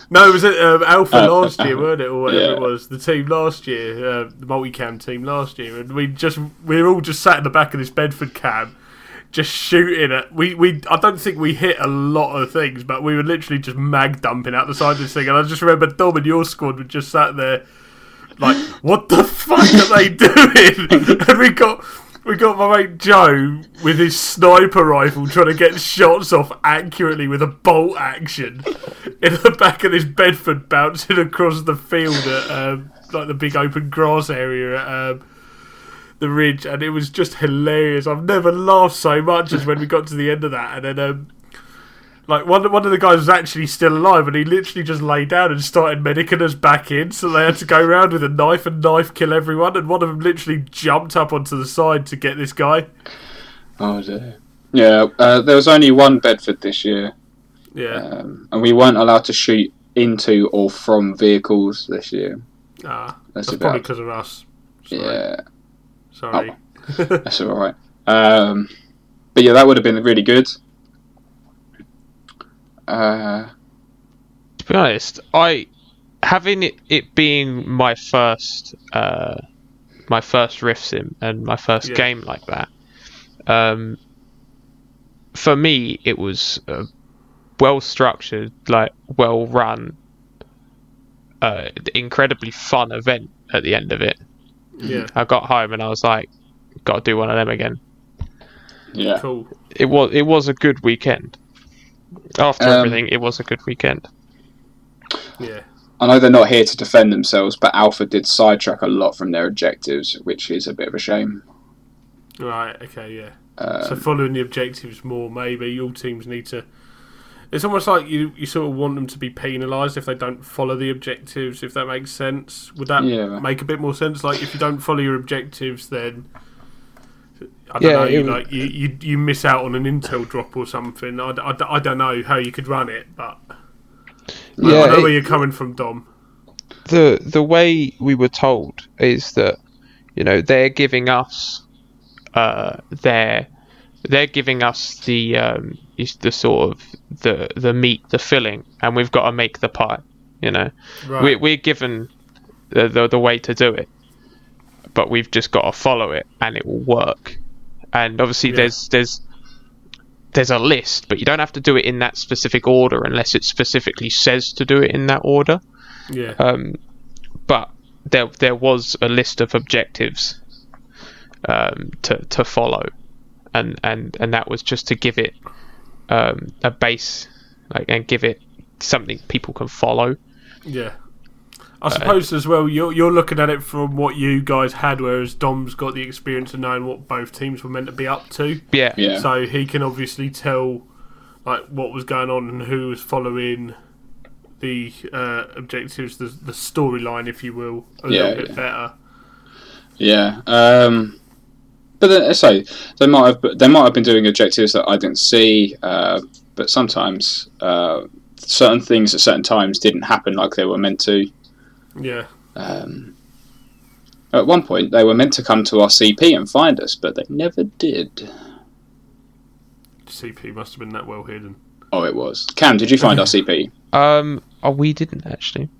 (laughs) no, it was at um, Alpha Uh, last year, weren't it, or whatever yeah. it was? The team last year, uh, the multicam team last year, and we just we were all just sat in the back of this Bedford cam. Just shooting at we, we I don't think we hit a lot of things, but we were literally just mag dumping out the side of this thing. And I just remember Dom and your squad were just sat there like, what the fuck are they (laughs) doing? and we got we got my mate Joe with his sniper rifle trying to get shots off accurately with a bolt action in the back of this Bedford bouncing across the field at um, like the big open grass area at um, the ridge, and it was just hilarious. I've never laughed so much as when we got to the end of that, and then. Um, like one, one of the guys was actually still alive, and he literally just lay down and started medicing us back in. So they had to go around with a knife and knife kill everyone. And one of them literally jumped up onto the side to get this guy. Oh dear. Yeah, uh, there was only one Bedford this year, Yeah, um, and we weren't allowed to shoot into or from vehicles this year. ah, That's that's probably because of us. Sorry. yeah. Sorry. That's all right. Um, but yeah, that would have been really good. Uh, To be honest, I having it, it being my first uh, my first RIFTSim and my first Yeah. game like that. Um, for me, it was a well structured, like well run, uh, incredibly fun event at the end of it. Yeah, I got home and I was like, got to do one of them again. yeah. cool. It was it was a good weekend. After Um, everything, it was a good weekend. Yeah, I know they're not here to defend themselves, but Alpha did sidetrack a lot from their objectives, which is a bit of a shame. right. Okay, yeah. Um, so following the objectives more, maybe all teams need to. It's almost like you, you sort of want them to be penalised if they don't follow the objectives. If that makes sense, would that Yeah. make a bit more sense? Like if you don't follow your objectives, then I don't Yeah, know. You, would- like you, you, you miss out on an intel drop or something. I I don't know how you could run it, but I Yeah, know it- where you're coming from, Dom. the the way we were told is that you know they're giving us uh their they're giving us the um is the sort of the the meat the filling and we've got to make the pie you know Right. we, we're given the, the the way to do it but we've just got to follow it and it will work and obviously Yeah. there's there's there's a list but you don't have to do it in that specific order unless it specifically says to do it in that order yeah. um, but there there was a list of objectives um, to to follow, and and and that was just to give it um, a base, like and give it something people can follow. Yeah. I suppose as well, you're you're looking at it from what you guys had, whereas Dom's got the experience of knowing what both teams were meant to be up to. Yeah, yeah. So he can obviously tell like what was going on and who was following the uh, objectives, the the storyline, if you will, a Yeah, little bit yeah. better. Yeah. Um, but then, so they might have they might have been doing objectives that I didn't see. Uh, but sometimes uh, certain things at certain times didn't happen like they were meant to. Yeah. Um, at one point, they were meant to come to our CP and find us, but they never did. CP must have been that well hidden. Oh, it was Cam. Did you find our CP? (laughs) Um, oh, we didn't actually.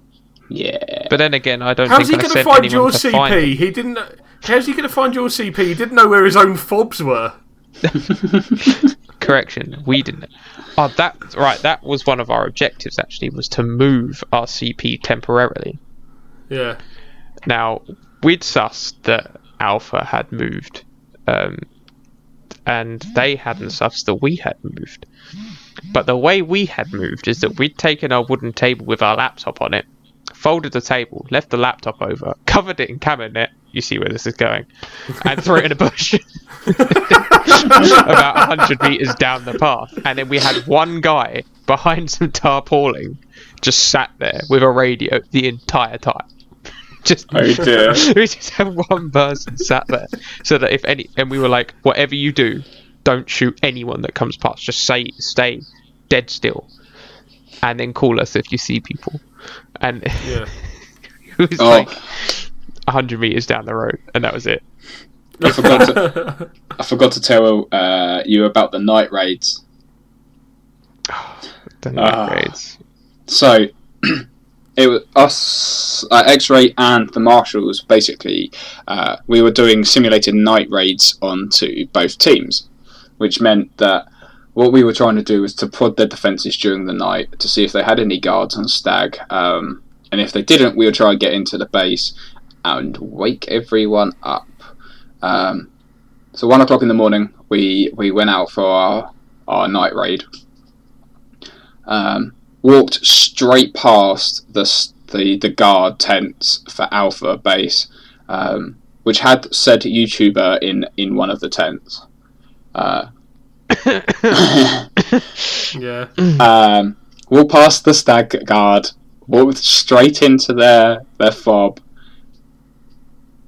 Yeah. But then again, I don't How's he think I going to find your to find CP? He didn't. How's he going to find your CP? He didn't know where his own fobs were. (laughs) Correction, we didn't. Oh, that right. That was one of our objectives. Actually, was to move our CP temporarily. Yeah. Now, we'd sussed that Alpha had moved um, and they hadn't stuff that we had moved. But the way we had moved is that we'd taken our wooden table with our laptop on it, folded the table, left the laptop over, (laughs) covered it in cabinet. You see where this is going, and threw it in a bush (laughs) about hundred meters down the path. And then we had one guy behind some tarpaulin, just sat there with a radio the entire time. (laughs) Just Oh dear. we just had one person sat there, so that if any, and we were like, whatever you do, don't shoot anyone that comes past. Just say, stay dead still, and then call us if you see people. And Yeah. (laughs) it was Oh. like hundred meters down the road, and that was it. I forgot to, I forgot to tell uh, you about the night raids. (sighs) The night raids. So (clears throat) it was us, uh, X-Ray, and the Marshals. Basically, uh, we were doing simulated night raids onto both teams, which meant that what we were trying to do was to prod their defences during the night to see if they had any guards on stag. Um, and if they didn't, we would try and get into the base and wake everyone up. Um, so one o'clock in the morning, we we went out for our, our night raid. Um, walked straight past the the the guard tents for Alpha base, um, which had said YouTuber in in one of the tents. Uh, yeah. (coughs) um, walked past the stag guard, walked straight into their their fob.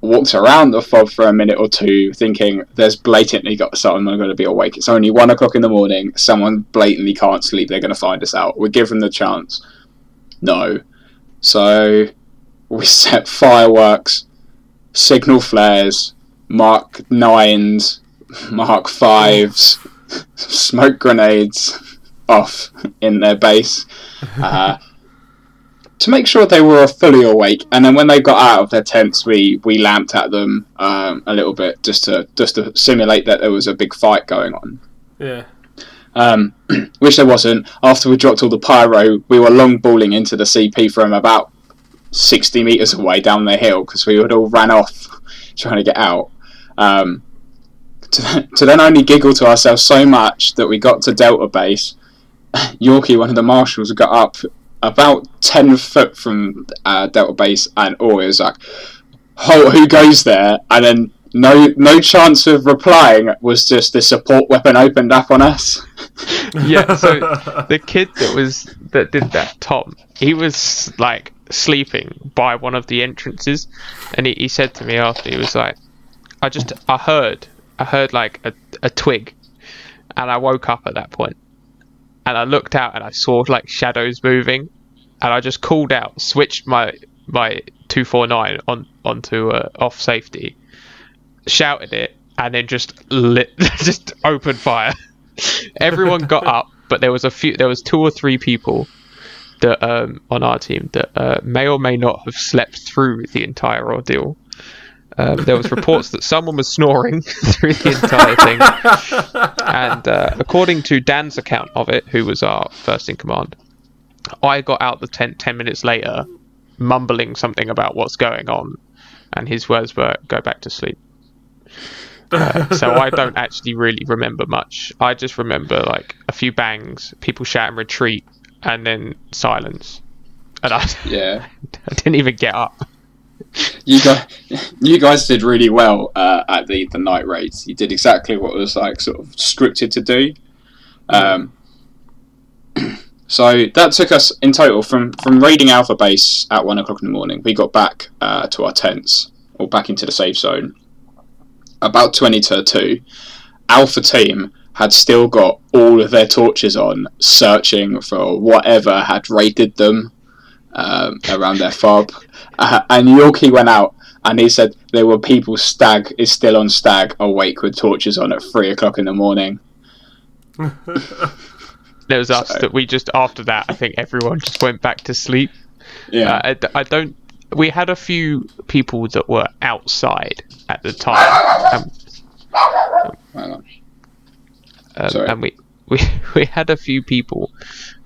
Walked around the fob for a minute or two, thinking there's blatantly got someone going to be awake. It's only one o'clock in the morning. Someone blatantly can't sleep. They're going to find us out. We give them the chance. No, so we (laughs) set fireworks, signal flares, Mark nines, Mark fives, smoke grenades off in their base (laughs) uh, to make sure they were fully awake. And then when they got out of their tents, we we lamped at them um, a little bit just to just to simulate that there was a big fight going on. Yeah. Um, (clears throat) which there wasn't. After we dropped all the pyro, we were long balling into the CP from about 60 metres away down the hill because we had all ran off (laughs) trying to get out. Um, to, to then only giggle to ourselves so much that we got to Delta Base. (laughs) Yorkie, one of the marshals, got up about 10 foot from uh, Delta Base and oh, it was like, oh, who goes there? And then no no chance of replying was just the support weapon opened up on us. Yeah, so (laughs) the kid that was that did that, Tom, he was like sleeping by one of the entrances, and he, he said to me after he was like, "I just I heard I heard like a, a twig, and I woke up at that point, and I looked out and I saw like shadows moving, and I just called out, switched my my two four nine on onto uh, off safety, shouted it, and then just lit (laughs) just opened fire." (laughs) everyone got (laughs) up, but there was a few. There was two or three people that um, on our team that uh, may or may not have slept through the entire ordeal. Um, there was reports that someone was snoring (laughs) through the entire thing, and uh, according to Dan's account of it, who was our first in command, I got out the tent ten minutes later, mumbling something about what's going on, and his words were "Go back to sleep." Uh, so I don't actually really remember much. I just remember like a few bangs, people shouting retreat, and then silence. And I, Yeah, (laughs) I didn't even get up. You guys, you guys did really well uh, at the the night raids. You did exactly what was like sort of scripted to do. Um, (clears throat) so that took us in total from from raiding Alpha Base at one o'clock in the morning. We got back uh, to our tents or back into the safe zone about twenty to two. Alpha team had still got all of their torches on, searching for whatever had raided them um, around their fob. Uh, and Yorkie went out and he said there were people stag is still on stag awake with torches on at three o'clock in the morning. (laughs) There was us So- that we just after that. I think everyone just went back to sleep. Yeah, Uh, I I, don't. We had a few people that were outside at the time, um, um, and we, (laughs) we we had a few people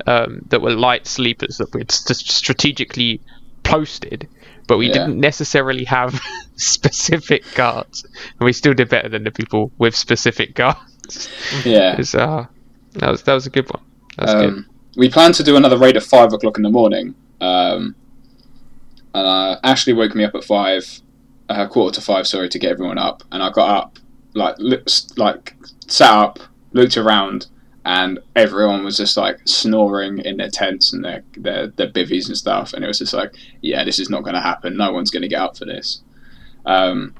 um, that were light sleepers that we'd st- strategically posted, but we Yeah. didn't necessarily have (laughs) specific guards, and we still did better than the people with specific guards. Yeah. (laughs) Uh, that was that was a good one. Was good. Um, we plan to do another raid at five o'clock in the morning. Um, and uh, Ashley woke me up at five, uh, quarter to five, sorry, to get everyone up. And I got up, like, li- like sat up, looked around, and everyone was just like snoring in their tents and their their, their bivvies and stuff. And it was just like, yeah, this is not going to happen. No one's going to get up for this. Um,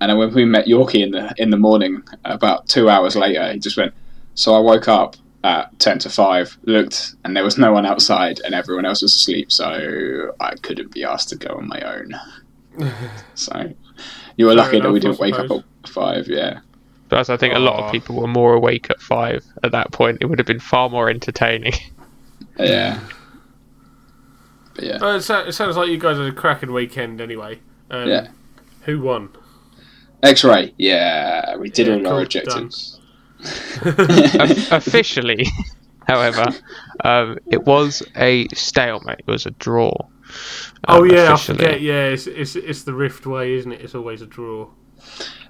and then when we met Yorkie in the in the morning, about two hours later, he just went. So I woke up at 10 to 5, looked, and there was no one outside, and everyone else was asleep, so I couldn't be asked to go on my own. (laughs) so you were Fair lucky that we didn't wake up at 5, yeah. Plus, I think a lot of people were more awake at five at that point. It would have been far more entertaining. (laughs) Yeah. But yeah. Uh, it, so- it sounds like you guys had a cracking weekend anyway. Um, Yeah. Who won? X ray, yeah, we did Yeah, all our cool, objectives. O- (laughs) (laughs) Officially, however, um, it was a stalemate. It was a draw. oh Um, yeah, I officially. forget. Yeah, it's, it's it's the Rift way, isn't it? It's always a draw.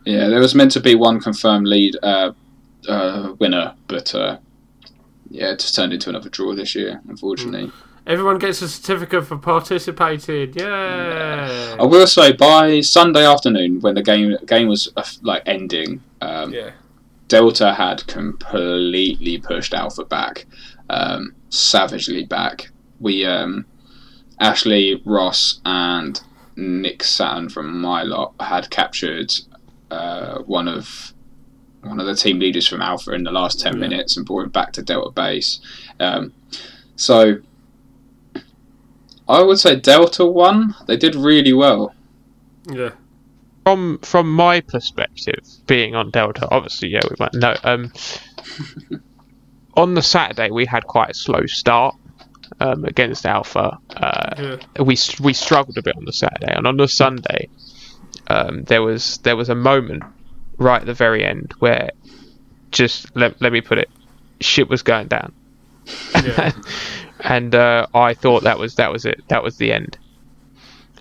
Yeah, there was meant to be one confirmed lead uh, uh, winner, but uh, yeah, it just turned into another draw this year, unfortunately. Everyone gets a certificate for participating. Yeah. I will say by Sunday afternoon, when the game game was uh, like ending, um, Yeah. Delta had completely pushed Alpha back, um, savagely back. We, um, Ashley, Ross, and Nick Saturn from my lot had captured uh, one of one of the team leaders from Alpha in the last ten Yeah. minutes and brought him back to Delta base. Um, so I would say Delta won. They did really well. Yeah. from from my perspective, being on Delta, obviously, yeah, we went. No, um, (laughs) on the Saturday we had quite a slow start um, against Alpha. Uh, Yeah. we we struggled a bit on the Saturday, and on the Sunday, um, there was there was a moment right at the very end where just let let me put it, shit was going down, Yeah. (laughs) and uh, I thought that was that was it, that was the end.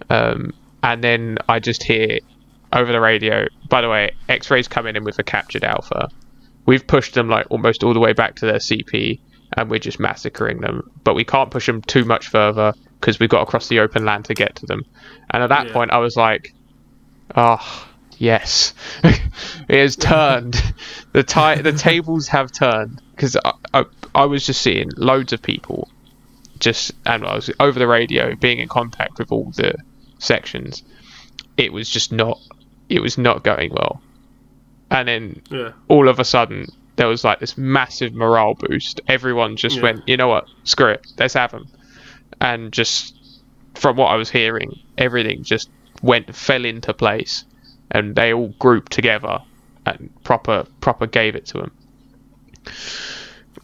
Um, and then I just hear over the radio. By the way, X-rays coming in with a captured Alpha. We've pushed them like almost all the way back to their CP, and we're just massacring them. But we can't push them too much further because we've got across the open land to get to them. And at that Yeah. point, I was like, "Oh, yes, (laughs) it has turned. the ti- the tables have turned." Because I, I, I was just seeing loads of people, just and I was over the radio, being in contact with all the sections. It was just not. It was not going well. And then Yeah. all of a sudden there was like this massive morale boost. Everyone just Yeah. went, you know what, screw it, let's have them. And just from what I was hearing, everything just went fell into place, and they all grouped together and proper proper gave it to them.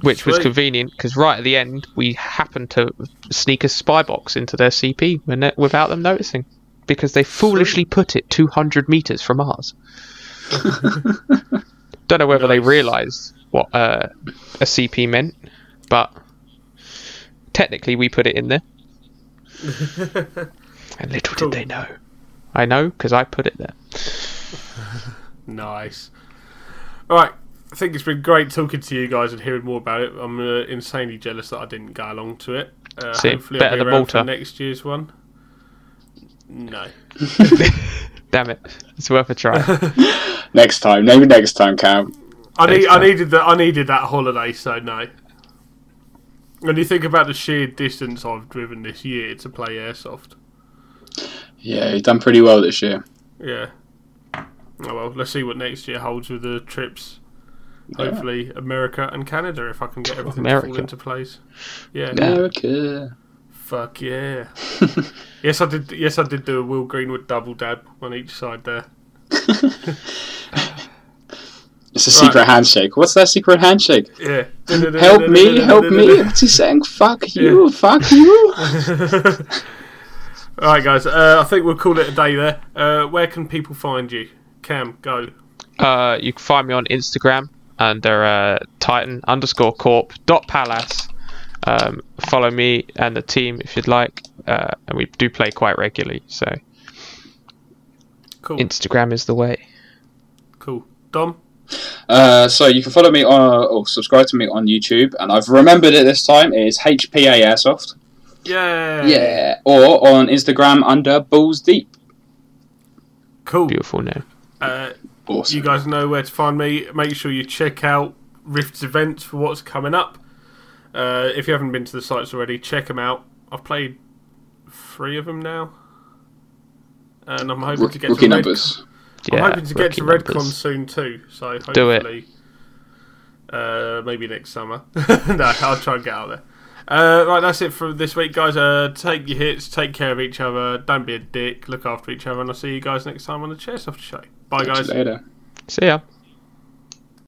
Which was convenient because right at the end we happened to sneak a spy box into their CP without them noticing, because they foolishly put it 200 meters from ours. (laughs) Don't know whether they realised what uh, a CP meant, but technically we put it in there. (laughs) and little Cool. did they know. I know because I put it there. (laughs) Nice. All right. I think it's been great talking to you guys and hearing more about it. I'm uh, insanely jealous that I didn't go along to it. Uh, See, hopefully, better I'll be than around for Malta. next year's one. No. (laughs) Damn it, it's worth a try. (laughs) Next time, maybe next time, Cam. I need. Next I needed that. I needed that holiday. So no. When you think about the sheer distance I've driven this year to play airsoft, Yeah, you've done pretty well this year. yeah. Oh well, let's see what next year holds with the trips. Yeah. Hopefully, America and Canada, if I can get everything to America. fall into place. Yeah. America. Fuck yeah. (laughs) yes, I did. Yes, I did do a Will Greenwood double dab on each side there. (laughs) It's a secret handshake. What's that secret handshake? Yeah. Help me, help me. What's he saying? Fuck you, fuck you. (laughs) All right, guys. Uh, I think we'll call it a day there. Uh, where can people find you? Cam, go. Uh, you can find me on Instagram under uh, Titan underscore Corp dot Palace. Um, follow me and the team if you'd like, uh, and we do play quite regularly. So Cool. Instagram is the way. cool. Dom. Uh, so you can follow me on or subscribe to me on YouTube, and I've remembered it this time. It is HPA Airsoft. Yeah. Yeah. Or on Instagram under Balls Deep. Cool. Beautiful name. Uh, Awesome. you guys know where to find me. Make sure you check out Rift's events for what's coming up. Uh, if you haven't been to the sites already, check them out. I've played three of them now, and I'm hoping to get rookie to Red- numbers. I'm Yeah, hoping to get to Redcon numbers. soon too. So hopefully, Do it. Uh, maybe next summer. (laughs) no, I'll try and get out there. Uh, right, that's it for this week, guys. Uh, take your hits, take care of each other, don't be a dick, look after each other, and I'll see you guys next time on the Chairsofter Show. Bye, Catch you guys. Later. See ya.